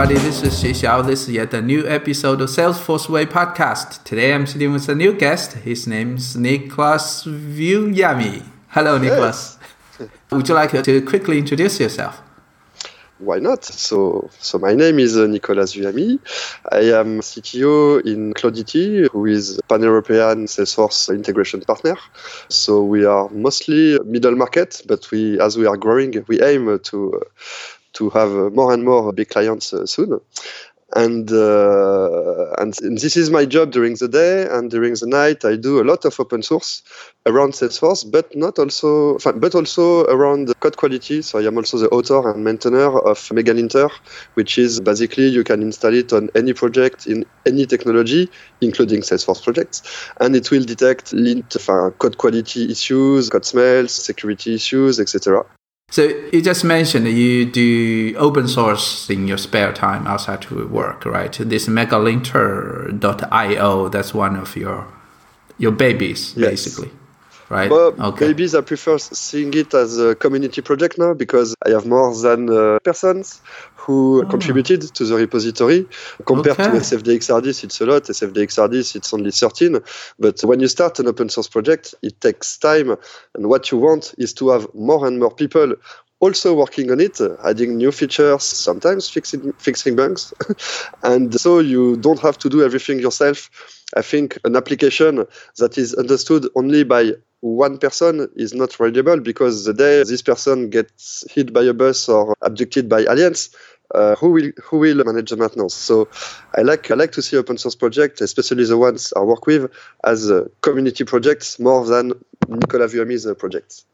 everybody. This is Xi Xiao. This is yet a new episode of Salesforce Way podcast. Today I'm sitting with a new guest. His name's Nicolas Vuillamy. Hello, Nicolas. Yes. Would you like to quickly introduce yourself? Why not? So, so my name is uh, Nicolas Vuillamy. I am CTO in Cloudity, who is pan-European Salesforce integration partner. So we are mostly middle market, but we, as we are growing, we aim to uh, to have uh, more and more big clients uh, soon. And, uh, and this is my job during the day and during the night. I do a lot of open source around Salesforce, but not also, but also around code quality. So I am also the author and maintainer of Megalinter, which is basically you can install it on any project in any technology, including Salesforce projects, and it will detect lint, code quality issues, code smells, security issues, etc. So you just mentioned you do open source in your spare time outside to work, right? This megalinter.io, that's one of your your babies, Yes. basically. Right? Well, okay. babies, I prefer seeing it as a community project now because I have more than uh, persons who contributed to the repository. Compared Okay. to sfdx-hardis, it's a lot. sfdx-hardis, it's only 13. But when you start an open source project, it takes time. And what you want is to have more and more people also working on it, adding new features, sometimes fixing, fixing bugs. and so you don't have to do everything yourself. I think an application that is understood only by one person is not reliable because the day this person gets hit by a bus or abducted by aliens, uh, who will who will manage the maintenance? So I like I like to see open source projects, especially the ones I work with, as uh, community projects more than Nicolas Vuillamy's uh, projects.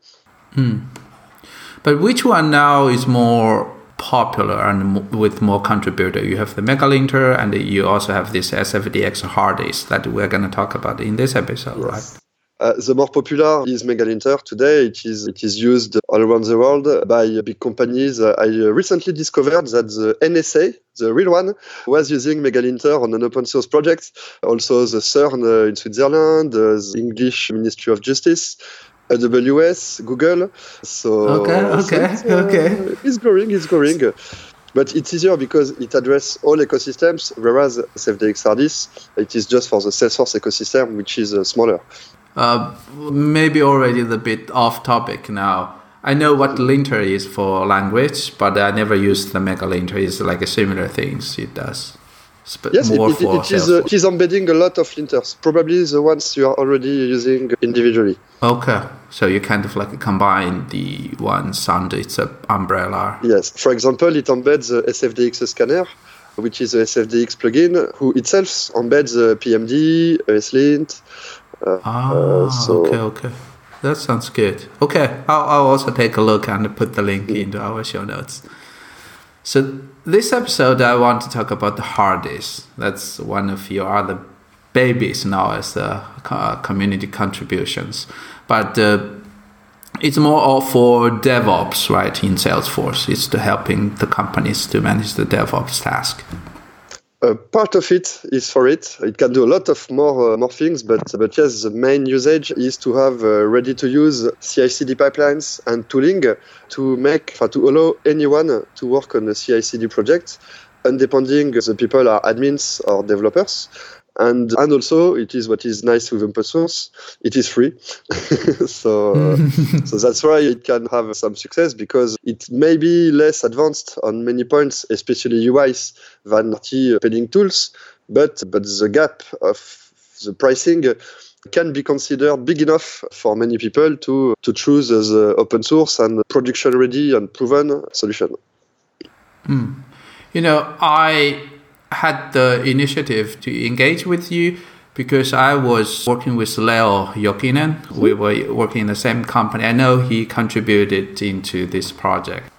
But which one now is more popular and m- with more contributor? You have the Megalinter and you also have this sfdx-hardis that we're going to talk about in this episode, right? Uh, the more popular is Megalinter today. It is it is used all around the world by big companies. Uh, I uh, recently discovered that the NSA, the real one, was using Megalinter on an open source project. Also, the CERN in Switzerland, the English Ministry of Justice. AWS, Google. So Okay, so okay, it's, uh, okay. It's growing. It's growing. But it's easier because it addresses all ecosystems, whereas sfdx-hardis, it is just for the Salesforce ecosystem, which is uh, smaller. Uh, maybe already a bit off topic now. I know what linter is for language, but I never used the Megalinter. It's like a similar things it does. Yes, it, more it, for it, is, uh, it is embedding a lot of linters, probably the ones you are already using individually. Okay, so you kind of like combine the ones under its uh, umbrella. Yes. For example, it embeds the SFDX scanner, which is a SFDX plugin, who itself embeds uh, PMD, ESLint. Ah, so- okay, okay. That sounds good. Okay, I'll, I'll also take a look and put the link into our show notes. So this episode, I want to talk about the hardis. That's one of your other babies now as the uh, community contributions, but uh, it's more all for DevOps, right? In Salesforce, it's to helping the companies to manage the DevOps task. Uh, part of it is for it. It can do a lot of more uh, more things, but but yes, the main usage is to have uh, ready-to-use CI/CD pipelines and tooling to make to allow anyone to work on a CI/CD project, independing the people are admins or developers. And and also it is what is nice with open source. It is free, so uh, so that's why it can have some success because it may be less advanced on many points, especially UIs than RT paying tools, but but the gap of the pricing can be considered big enough for many people to to choose as open source and production ready and proven solution. You know, I had the initiative to engage with you because I was working with Leo Jokinen. We were working in the same company. I know he contributed into this project.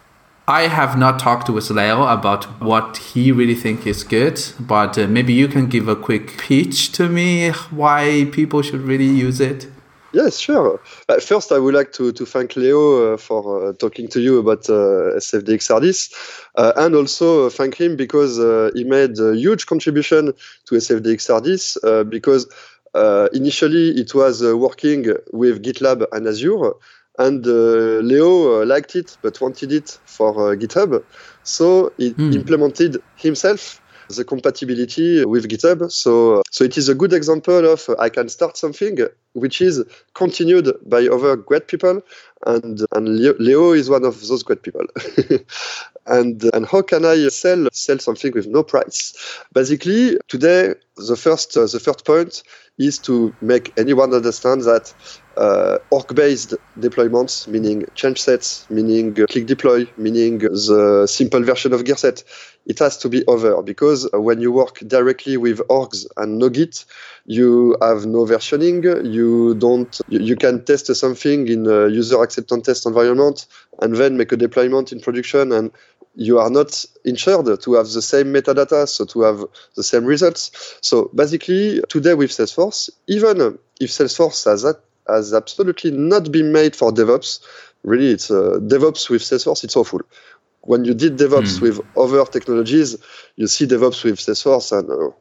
I have not talked with Leo about what he really think is good, but uh, maybe you can give a quick pitch to me why people should really use it. Yes, sure. Uh, first, I would like to, to thank Leo uh, for uh, talking to you about uh, sfdx-hardis, uh, and also thank him because uh, he made a huge contribution to sfdx-hardis uh, because uh, initially it was uh, working with GitLab and Azure, and uh, Leo uh, liked it but wanted it for uh, GitHub, so he Hmm. implemented himself the compatibility with GitHub. So, so it is a good example of I can start something which is continued by other great people, and and Leo, Leo is one of those great people. and and how can I sell sell something with no price? Basically, today the first uh, the first point is to make anyone understand that uh, org-based deployments, meaning change sets, meaning uh, click deploy, meaning the simple version of Gearset, it has to be over because uh, when you work directly with orgs and no Git, you have no versioning. You don't. You can test something in a user acceptance test environment and then make a deployment in production and you are not insured to have the same metadata, so to have the same results. So basically, today with Salesforce, even if Salesforce has that has absolutely not been made for DevOps, really, it's uh, DevOps with Salesforce, it's awful. When you did DevOps Hmm. with other technologies, you see DevOps with Salesforce, and uh,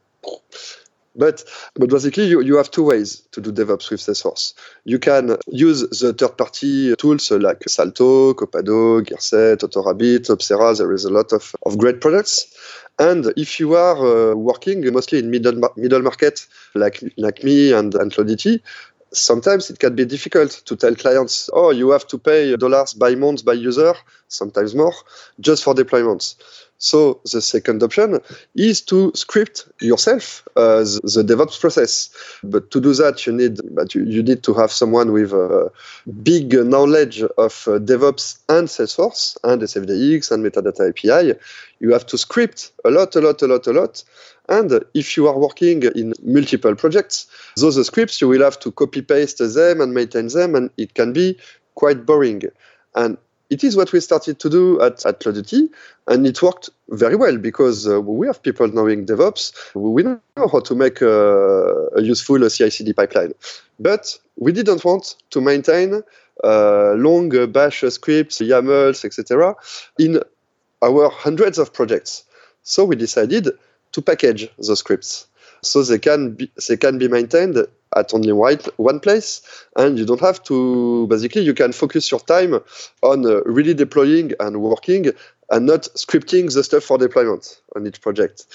but but basically you, you have two ways to do DevOps with Salesforce. You can use the third-party tools like Salto, Copado, Gearset, AutoRabbit, Opsera. There is a lot of, of great products. And if you are uh, working mostly in middle middle market, like like me and and Cloudity, sometimes it can be difficult to tell clients, oh, you have to pay dollars by month by user, sometimes more, just for deployments. So the second option is to script yourself uh, the, the DevOps process. But to do that, you need but you, you need to have someone with a big knowledge of uh, DevOps and Salesforce and SFDX and metadata API. You have to script a lot, a lot, a lot, a lot. And if you are working in multiple projects, those scripts you will have to copy paste them and maintain them, and it can be quite boring. And it is what we started to do at, at Cloudity, and it worked very well because uh, we have people knowing DevOps. We know how to make uh, a useful CI/CD pipeline, but we didn't want to maintain uh, long Bash scripts, YAMLs, etc., in our hundreds of projects. So we decided to package those scripts so they can be they can be maintained at only one, place. And you don't have to basically you can focus your time on uh, really deploying and working and not scripting the stuff for deployment on each project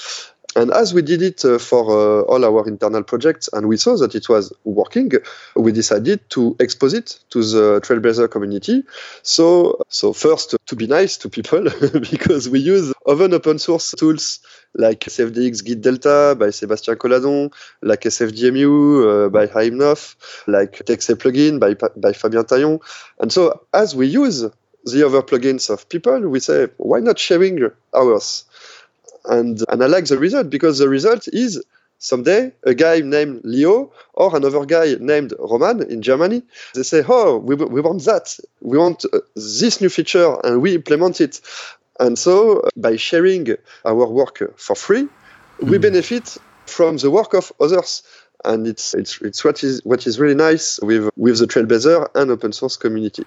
and as we did it uh, for uh, all our internal projects and we saw that it was working we decided to expose it to the trailblazer community so so first to be nice to people because we use other open source tools like SFDX Git Delta by Sébastien Colladon, like SFDMU uh, by Haim Knokh, like Texei plugin by, by Fabien Taillon. And so as we use the other plugins of people, we say, why not sharing ours? And, and I like the result because the result is someday a guy named Leo or another guy named Roman in Germany, they say, oh, we, we want that. We want uh, this new feature and we implement it. And so, by sharing our work for free, we Mm. benefit from the work of others. And it's, it's, it's what, is, what is really nice with, with the Trailblazer and open source community.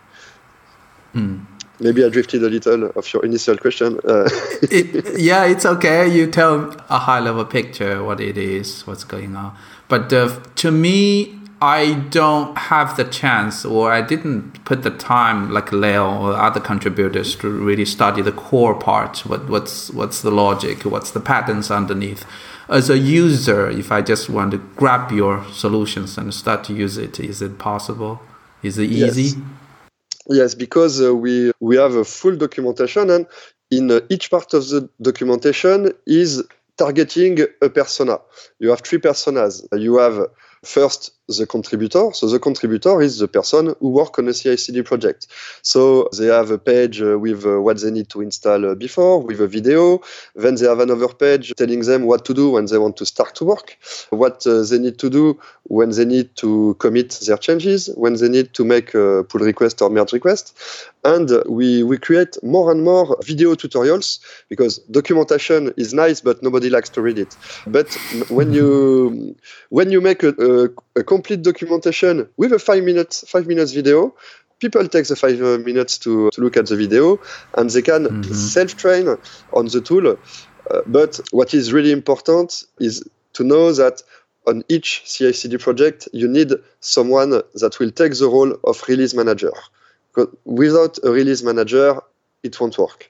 Mm. Maybe I drifted a little of your initial question. Uh, it, yeah, it's okay. You tell a high level picture what it is, what's going on. But uh, to me, I don't have the chance, or I didn't put the time like Leo or other contributors to really study the core part. What what's what's the logic? What's the patterns underneath? As a user, if I just want to grab your solutions and start to use it, is it possible? Is it easy? Yes, because uh, we we have a full documentation, and in uh, each part of the documentation is targeting a persona. You have three personas. You have first the contributor. So the contributor is the person who work on a CI/CD project. So they have a page uh, with uh, what they need to install uh, before, with a video. Then they have another page telling them what to do when they want to start to work, what they need to do when they need to commit their changes, when they need to make a pull request or merge request. And we, we create more and more video tutorials because documentation is nice, but nobody likes to read it. But when you when you make a, a, a complete documentation with a five minutes five minutes video, people take the five uh, minutes to, to look at the video and they can Mhm. self-train on the tool. Uh, but what is really important is to know that on each CI/CD project, you need someone that will take the role of release manager. Without a release manager, it won't work.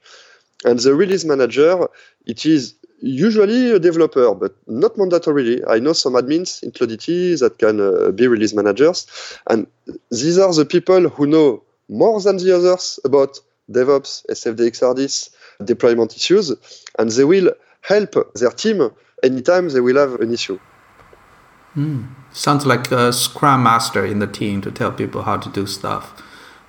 And the release manager, it is usually a developer, but not mandatorily. I know some admins in Cloudity that can uh, be release managers. And these are the people who know more than the others about DevOps, sfdx-hardis, deployment issues, and they will help their team anytime they will have an issue. Mm. Sounds like a scrum master in the team to tell people how to do stuff.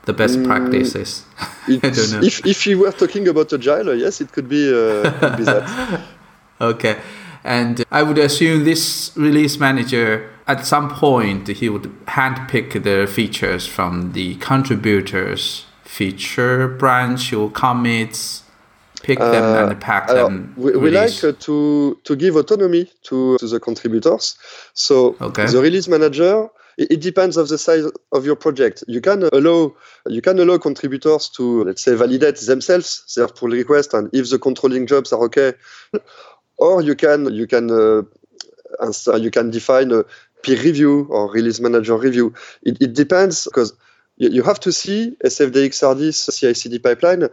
The best mm, practices. Know. If, if you were talking about agile, yes, it could be, uh, could be that. okay. And I would assume this release manager, at some point, he would handpick the features from the contributors feature branch or commits pick them uh, and pack them. We, we like uh, to to give autonomy to, to the contributors. So okay. the release manager it depends of the size of your project. You can allow you can allow contributors to let's say validate themselves their pull request, and if the controlling jobs are okay, or you can you can uh, you can define a peer review or release manager review. It, it depends because you, you have to see SFDXRD's CI/CD pipeline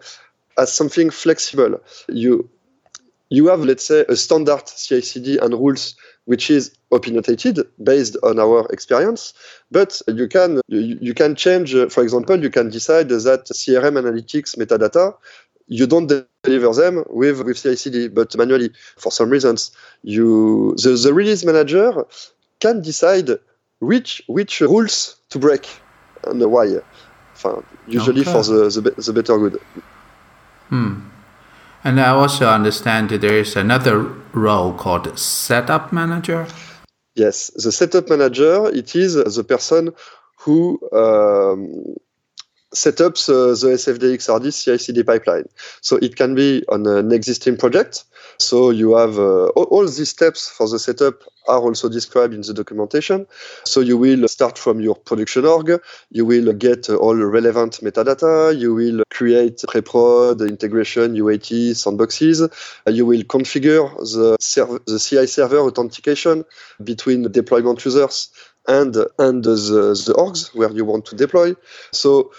as something flexible. You you have, let's say, a standard CI/CD and rules which is opinionated based on our experience, but you can you, you can change. For example, you can decide that CRM analytics metadata you don't deliver them with with CI/CD, but manually for some reasons. You the, the release manager can decide which which rules to break and why. usually okay. for the, the, the better good. Hmm. And I also understand that there is another role called setup manager. Yes, the setup manager, it is the person who um, set up the, the sfdx-hardis CI/CD pipeline. So it can be on an existing project. So you have uh, all, all, these steps for the setup are also described in the documentation. So you will start from your production org. You will get uh, all relevant metadata. You will create pre-prod, integration, UAT, sandboxes. Uh, you will configure the, serv- the CI server authentication between deployment users and and the, the orgs where you want to deploy. So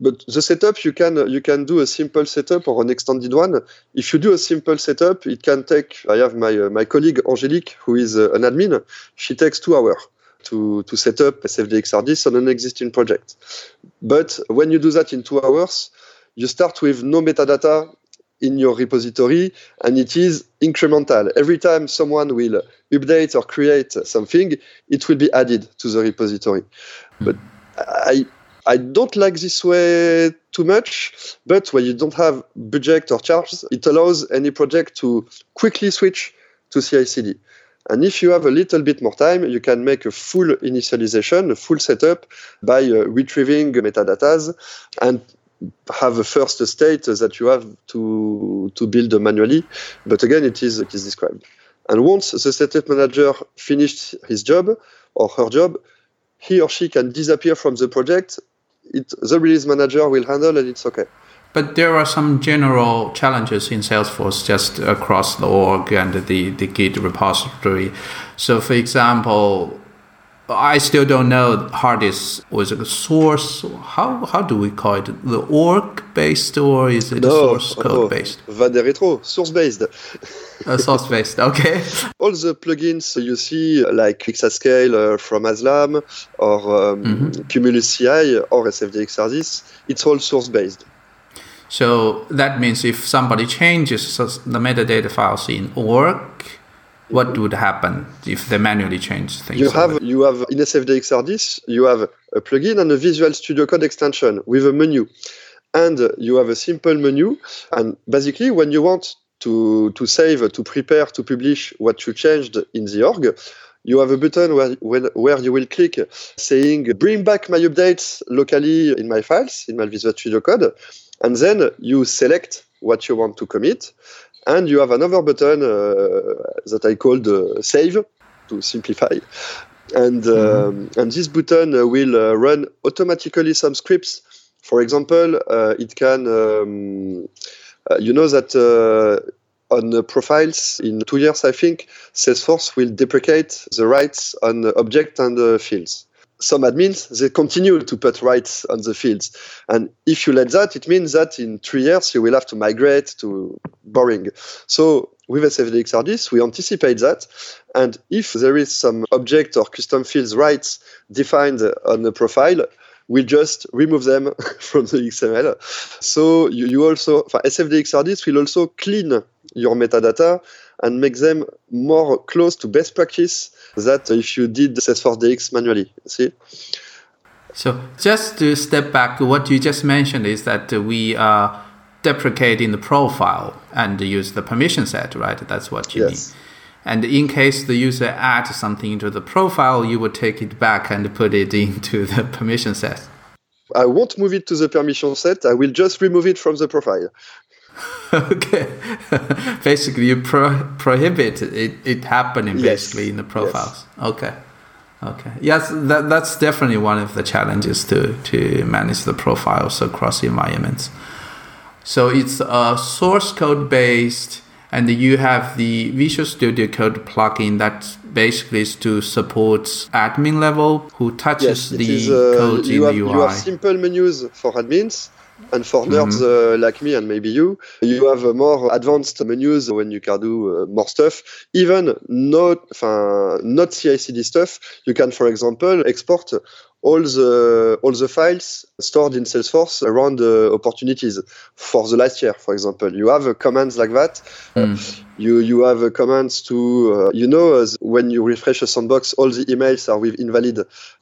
but the setup you can you can do a simple setup or an extended one. If you do a simple setup, it can take. I have my uh, my colleague Angelique, who is uh, an admin. She takes two hours to to set up sfdx-hardis on an existing project. But when you do that in two hours, you start with no metadata in your repository and it is incremental. Every time someone will update or create something, it will be added to the repository. But I I don't like this way too much, but when you don't have budget or charges, it allows any project to quickly switch to CI/CD. And if you have a little bit more time, you can make a full initialization, a full setup by uh, retrieving metadatas and have a first state that you have to to build manually. But again, it is it is described. And once the setup manager finished his job or her job, he or she can disappear from the project it, the release manager will handle and it's okay. But there are some general challenges in Salesforce just across the org and the, the Git repository. So, for example, I still don't know hardis was a source. How how do we call it? The org based or is it no, source code no. based? Vade retro, source based. uh, source based, okay. All the plugins you see, like DXScale uh, from Aslam or um, mm-hmm. Cumulus CI or sfdx-hardis, it's all source based. So that means if somebody changes the metadata files in org, what would happen if they manually change things? You have you have in sfdx-hardis you have a plugin and a Visual Studio Code extension with a menu, and you have a simple menu. And basically, when you want to to save, to prepare, to publish what you changed in the org, you have a button where where you will click saying bring back my updates locally in my files in my Visual Studio Code, and then you select what you want to commit and you have another button uh, that I called uh, save to simplify. And, mm-hmm. and this button will run automatically some scripts. For example, it can, um, you know that on the profiles in two years, I think, Salesforce will deprecate the rights on object and fields. Some admins they continue to put rights on the fields. And if you let that it means that in three years you will have to migrate to boring. So with sfdx hardis we anticipate that. And if there is some object or custom fields rights defined on the profile we'll just remove them from the xml so you, you also sfdx hardis will also clean your metadata and make them more close to best practice that if you did Salesforce.dx manually. See? So just to step back, what you just mentioned is that we are deprecating the profile and use the permission set, right? That's what you yes. mean. And in case the user adds something into the profile, you would take it back and put it into the permission set. I won't move it to the permission set. I will just remove it from the profile. okay. basically, you pro- prohibit it, it happening yes. basically in the profiles. Yes. Okay. Okay. Yes, that, that's definitely one of the challenges to, to manage the profiles across environments. So it's a source code based, and you have the Visual Studio Code plugin that basically is to support admin level who touches yes, the is, uh, code in have, the UI. You have simple menus for admins and for nerds mm-hmm. uh, like me and maybe you, you have uh, more advanced menus when you can do uh, more stuff. Even not, not CI/CD stuff. You can, for example, export all the all the files stored in Salesforce around the opportunities for the last year, for example. You have commands like that. Mm. Uh, you you have commands to uh, you know when you refresh a sandbox, all the emails are with invalid,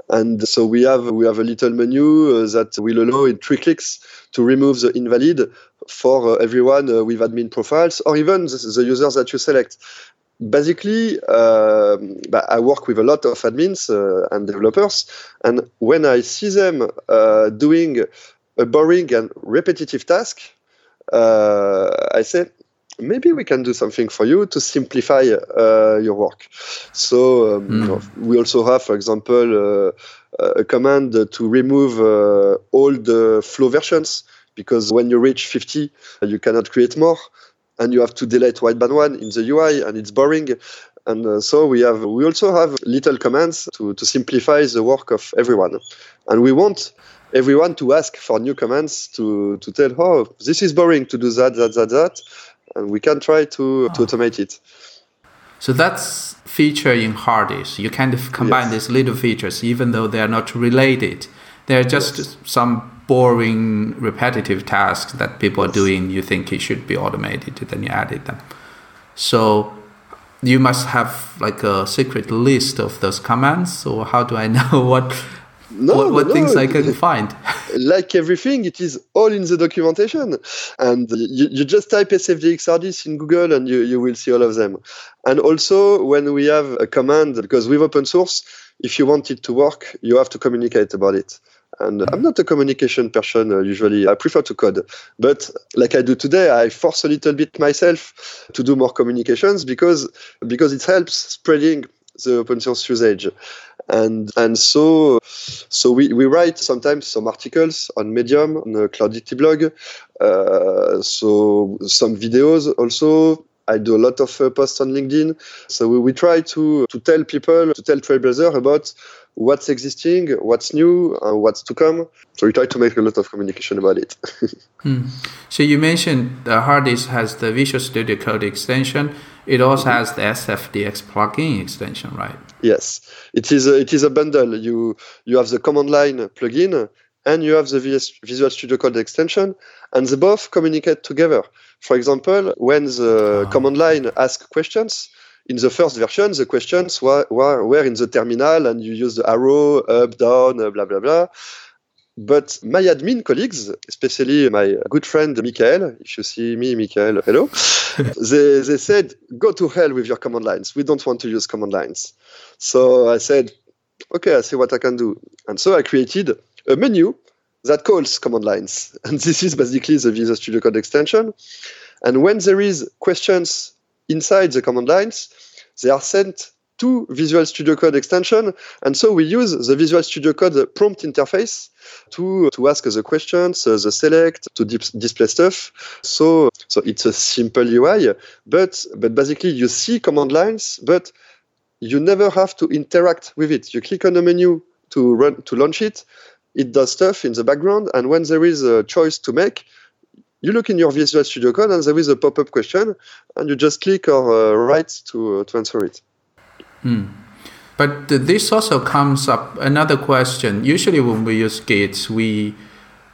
and so we have we have a little menu uh, that will allow in three clicks to remove the invalid for uh, everyone with admin profiles or even the, the users that you select basically, uh, I work with a lot of admins uh, and developers, and when I see them uh, doing a boring and repetitive task, uh, I say, maybe we can do something for you to simplify uh, your work. So um, mm. you know, we also have, for example, uh, a command to remove all the flow versions because when you reach 50, you cannot create more and you have to delete white wideband one in the UI, and it's boring. And uh, so we have we also have little commands to, to simplify the work of everyone, and we want everyone to ask for new commands to to tell oh this is boring to do that that that that, and we can try to to automate it. So that's feature in Hardis. You kind of combine yes. these little features, even though they are not related. They're just yes. some boring, repetitive tasks that people are doing, you think it should be automated, then you added them. So you must have like a secret list of those commands, or how do I know what no, what, what no, things I can find? like everything, it is all in the documentation. And you, you just type SFDX Hardis in Google and you, you will see all of them. And also, when we have a command, because with open source, if you want it to work, you have to communicate about it. And I'm not a communication person uh, usually. I prefer to code. But like I do today, I force a little bit myself to do more communications because because it helps spreading the open source usage. And and so so we, we write sometimes some articles on Medium, on the Cloudity blog. Uh, so some videos also. I do a lot of uh, posts on LinkedIn. So we, we try to to tell people, to tell Trailblazer about what's existing, what's new, and what's to come. So we try to make a lot of communication about it. hmm. So you mentioned the Hardis has the Visual Studio Code extension. It also mm-hmm. has the SFDX plugin extension, right? Yes, it is. A, it is a bundle. You you have the command line plugin and you have the Visual Studio Code extension, and they both communicate together. For example, when the oh. command line asks questions, in the first version, the questions were, were, were in the terminal and you use the arrow up, down, uh, blah, blah, blah. But my admin colleagues, especially my good friend Michael, if you see me, Michael, hello, they, they said, go to hell with your command lines. We don't want to use command lines. So I said, okay, I see what I can do. And so I created a menu that calls command lines. And this is basically the Visual Studio Code extension. And when there is questions inside the command lines, they are sent to Visual Studio Code extension. And so we use the Visual Studio Code prompt interface to, to ask the questions, uh, the select, to dip, display stuff. So, so it's a simple UI, but, but basically you see command lines, but you never have to interact with it. You click on a menu to run to launch it. It does stuff in the background, and when there is a choice to make, you look in your Visual Studio Code, and there is a pop-up question, and you just click or uh, write to uh, to answer it. Mm. But this also comes up another question. Usually, when we use Git, we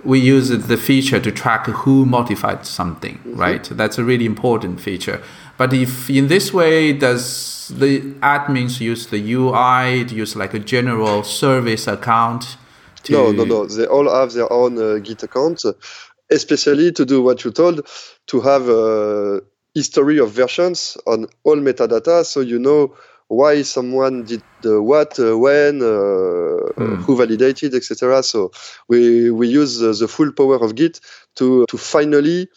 we use the feature to track who modified something, mm-hmm. right? That's a really important feature. But if in this way, does the admins use the UI, to use like a general service account? To... No, no, no. They all have their own uh, Git account, especially to do what you told, to have a history of versions on all metadata, so you know why someone did the what, uh, when, uh, mm. who validated, etc. So we we use uh, the full power of Git to to finally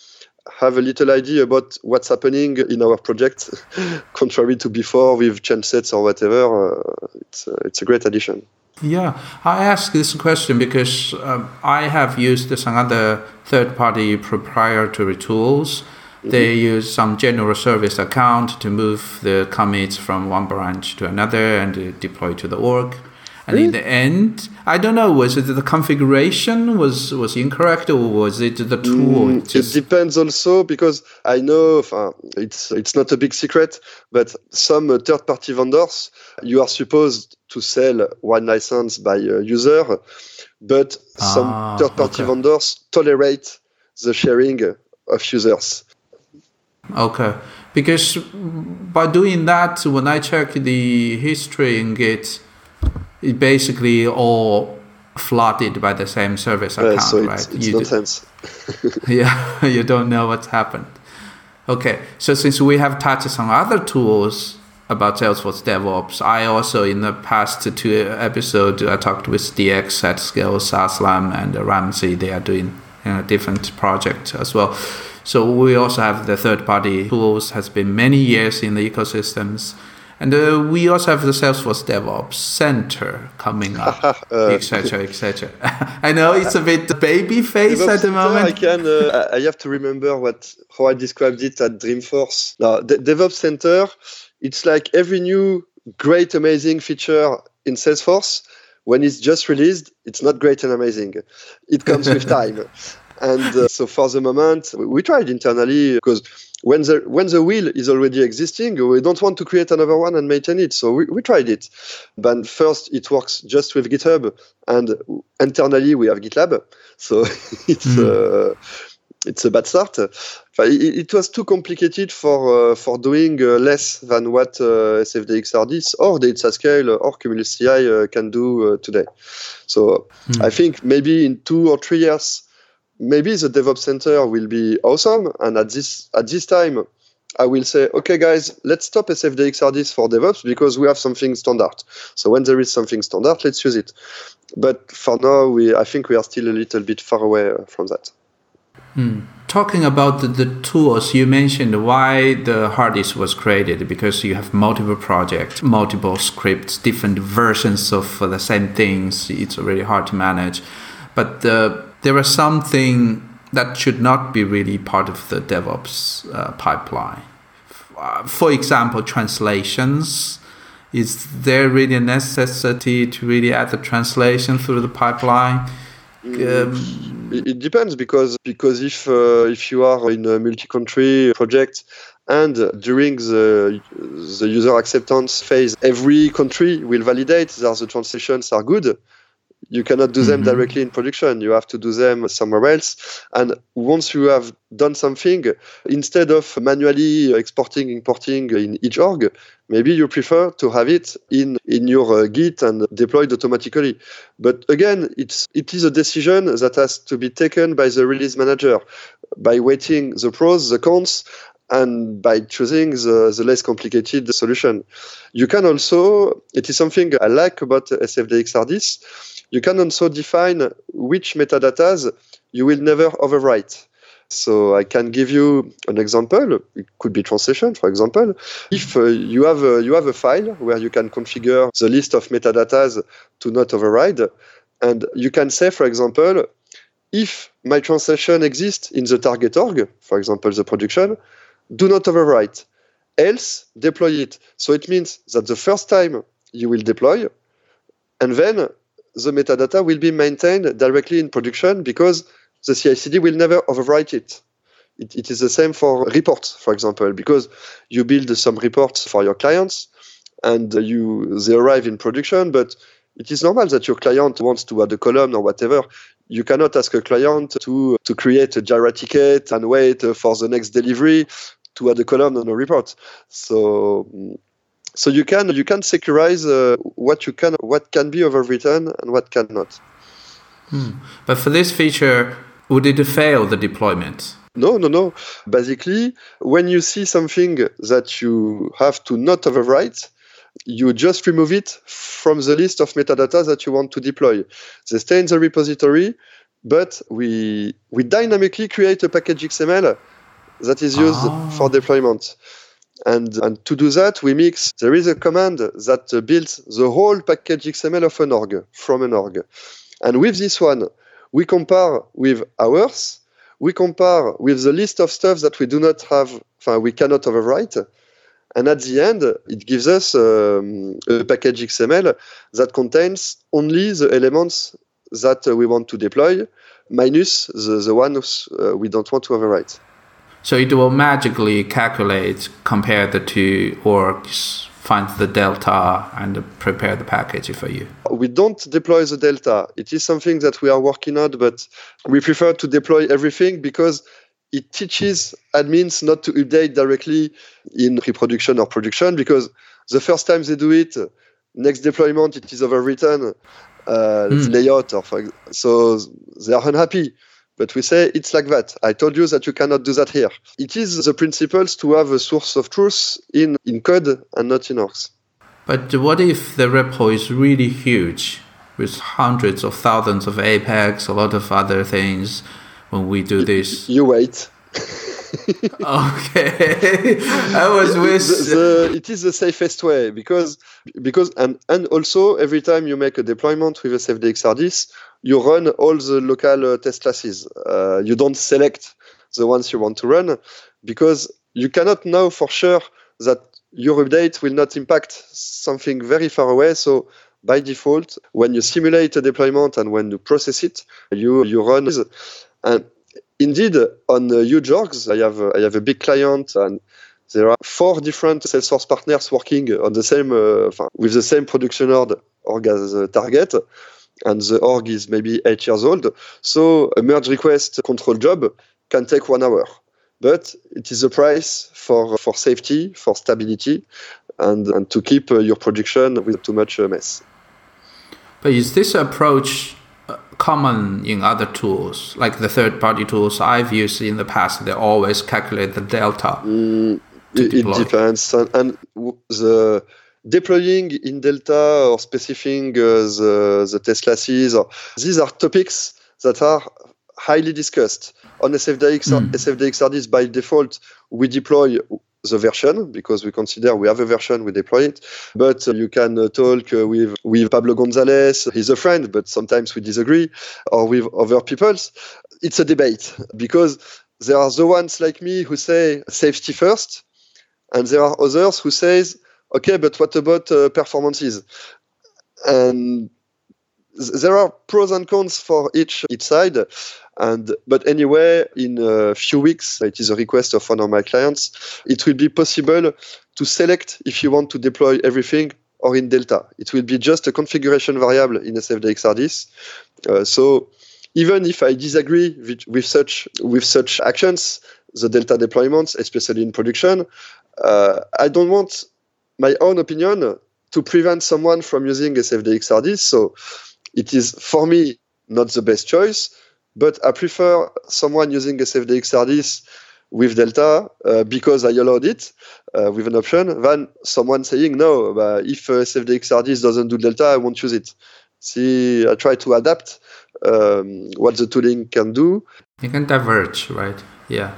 have a little idea about what's happening in our project, contrary to before with change sets or whatever. Uh, it's, uh, it's a great addition. Yeah, I ask this question because um, I have used some other third party proprietary tools. Mm-hmm. They use some general service account to move the commits from one branch to another and deploy to the org. And really? in the end, I don't know. Was it the configuration was was incorrect, or was it the tool? Mm, it depends also because I know uh, it's it's not a big secret, but some uh, third-party vendors you are supposed to sell one license by uh, user, but some ah, third-party okay. vendors tolerate the sharing of users. Okay, because by doing that, when I check the history in Git it basically all flooded by the same service account, so right? It's, it's nonsense. yeah, you don't know what's happened. Okay, so since we have touched on other tools about Salesforce DevOps, I also in the past two episodes I talked with DX@Scale, Aslam, and Ramsey. They are doing you know, different projects as well. So we also have the third-party tools. Has been many years in the ecosystems and uh, we also have the Salesforce DevOps Center coming up, etc., etc. I know it's a bit baby face DevOps at the moment. I can. Uh, I have to remember what how I described it at Dreamforce. Now, DevOps Center, it's like every new great, amazing feature in Salesforce. When it's just released, it's not great and amazing. It comes with time. And uh, so for the moment, we tried internally because when the when the wheel is already existing, we don't want to create another one and maintain it. So we, we tried it. But first, it works just with GitHub, and internally we have GitLab. So it's mm. uh, it's a bad start. It, was too complicated for uh, for doing uh, less than what uh, sfdx-hardis or DXScale or Cumulus CI uh, can do uh, today. So mm. I think maybe in two or three years maybe the DevOps Center will be awesome. And at this at this time, I will say, okay, guys, let's stop sfdx-hardis for DevOps because we have something standard. So when there is something standard, let's use it. But for now, we I think we are still a little bit far away uh, from that. Hmm. Talking about the, the, tools, you mentioned why the hardis was created because you have multiple projects, multiple scripts, different versions of the same things. It's really hard to manage. But the there are something that should not be really part of the DevOps uh, pipeline. Uh, for example, translations. Is there really a necessity to really add the translation through the pipeline? Um, it depends because because if uh, if you are in a multi-country project and during the the user acceptance phase, every country will validate that the translations are good you cannot do them mm-hmm. directly in production. You have to do them somewhere else. And once you have done something, instead of manually exporting, importing in each org, maybe you prefer to have it in, in your uh, Git and deployed automatically. But again, it's, it is a decision that has to be taken by the release manager by weighting the pros, the cons, and by choosing the, the less complicated solution. You can also, it is something I like about sfdx-hardis, you can also define which metadatas you will never overwrite. So I can give you an example. It could be translation, for example. If uh, you have a, you have a file where you can configure the list of metadatas to not override, and you can say, for example, if my translation exists in the target org, for example, the production, do not overwrite. Else, deploy it. So it means that the first time you will deploy, and then the metadata will be maintained directly in production because the CI/CD will never overwrite it. it. It is the same for reports, for example, because you build some reports for your clients and you they arrive in production, but it is normal that your client wants to add a column or whatever. You cannot ask a client to to create a Jira ticket and wait for the next delivery to add a column on a report. So so you can you can securize uh, what you can what can be overwritten and what cannot. Hmm. But for this feature, would it fail the deployment? No, no, no. Basically, when you see something that you have to not overwrite, you just remove it from the list of metadata that you want to deploy. They stay in the repository, but we we dynamically create a package XML that is used oh. for deployment. And, and to do that, we mix, there is a command that builds the whole package XML of an org from an org. And with this one, we compare with ours, we compare with the list of stuff that we do not have, we cannot overwrite. And at the end, it gives us um, a package XML that contains only the elements that we want to deploy, minus the, the ones uh, we don't want to overwrite. So it will magically calculate, compare the two orgs, find the delta, and prepare the package for you. We don't deploy the delta. It is something that we are working on, but we prefer to deploy everything because it teaches admins not to update directly in pre-production or production because the first time they do it, next deployment it is overwritten uh, mm. layout or so they are unhappy. But we say it's like that. I told you that you cannot do that here. It is the principles to have a source of truth in, in code and not in orgs. But what if the repo is really huge with hundreds of thousands of Apex, a lot of other things when we do this? You wait. okay, I was with. The, the, it is the safest way because because and and also every time you make a deployment with a sfdx-hardis, you run all the local uh, test classes. Uh, you don't select the ones you want to run because you cannot know for sure that your update will not impact something very far away. So by default, when you simulate a deployment and when you process it, you you run. And indeed, on uh, huge orgs, I have I have a big client and there are four different Salesforce partners working on the same uh, with the same production org, as a target and the org is maybe eight years old. So a merge request control job can take one hour. But it is a price for, for safety, for stability, and, and to keep uh, your production with too much uh, mess. But is this approach common in other tools, like the third-party tools I've used in the past? They always calculate the delta. Mm, it, it, depends, and, and the deploying in Delta or specifying uh, the, the test classes. Or, these are topics that are highly discussed. On SFDX, mm. sfdx-hardis, by default, we deploy the version because we consider we have a version, we deploy it. But uh, you can uh, talk uh, with, with Pablo Gonzalez, he's a friend, but sometimes we disagree, or with other people. It's a debate because there are the ones like me who say safety first, and there are others who says okay, but what about uh, performances? And there are pros and cons for each each side. And but anyway, in a few weeks, it is a request of one of my clients. It will be possible to select if you want to deploy everything or in Delta. It will be just a configuration variable in sfdx-hardis. Uh, so even if I disagree with, with, such with such actions, the Delta deployments, especially in production, uh, I don't want my own opinion to prevent someone from using sfdx-hardis. So it is for me not the best choice, but I prefer someone using sfdx-hardis with Delta uh, because I allowed it uh, with an option than someone saying no. But if uh, sfdx-hardis doesn't do Delta, I won't use it. See, I try to adapt um, what the tooling can do. You can diverge, right? Yeah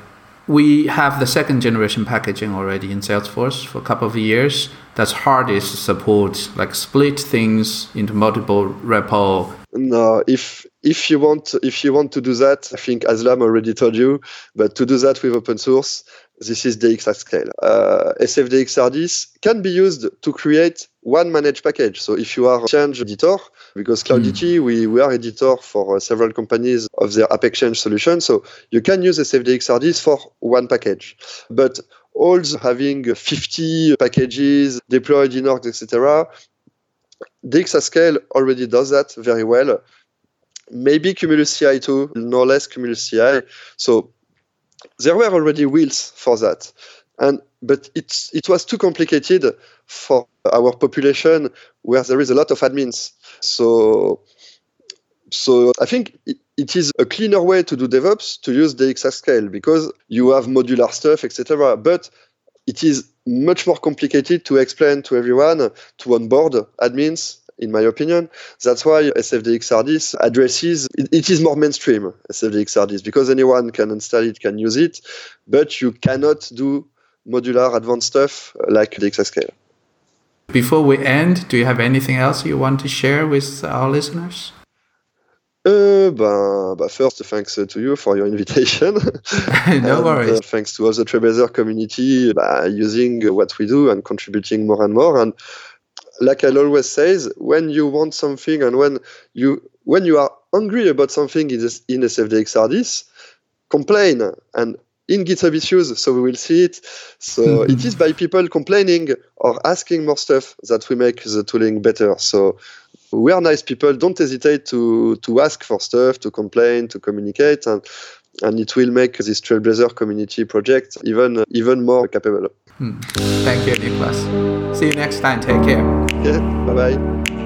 we have the second generation packaging already in Salesforce for a couple of years. That's hardest to support, like split things into multiple repo. No, if if you want if you want to do that, I think Aslam already told you, but to do that with open source, this is DXScale. Uh, sfdx-hardis can be used to create one managed package. So if you are a change editor, because Cloudity, mm. we, we are editor for uh, several companies of their AppExchange solution. So you can use sfdx-hardis for one package. But all having 50 packages deployed in orgs, etc., DXScale already does that very well. Maybe CumulusCI too, no less CumulusCI. So there were already wheels for that. And but it it was too complicated for our population where there is a lot of admins. So so I think it, it is a cleaner way to do DevOps to use DXScale because you have modular stuff, etc. But it is much more complicated to explain to everyone to onboard admins in my opinion. That's why sfdx-hardis addresses, it, it is more mainstream, sfdx-hardis, because anyone can install it, can use it, but you cannot do modular advanced stuff like DXScale. Before we end, do you have anything else you want to share with our listeners? Uh, ben first, thanks to you for your invitation. no and, worries. Uh, thanks to all the Trailblazer community by using what we do and contributing more and more. And like I always says, when you want something and when you when you are angry about something in, this, in sfdx-hardis, complain and in GitHub issues, so we will see it. So it is by people complaining or asking more stuff that we make the tooling better. So we are nice people. Don't hesitate to to ask for stuff, to complain, to communicate, and and it will make this Trailblazer community project even even more capable. Hmm. Thank you, Nicolas. See you next time. Take care. Bye bye.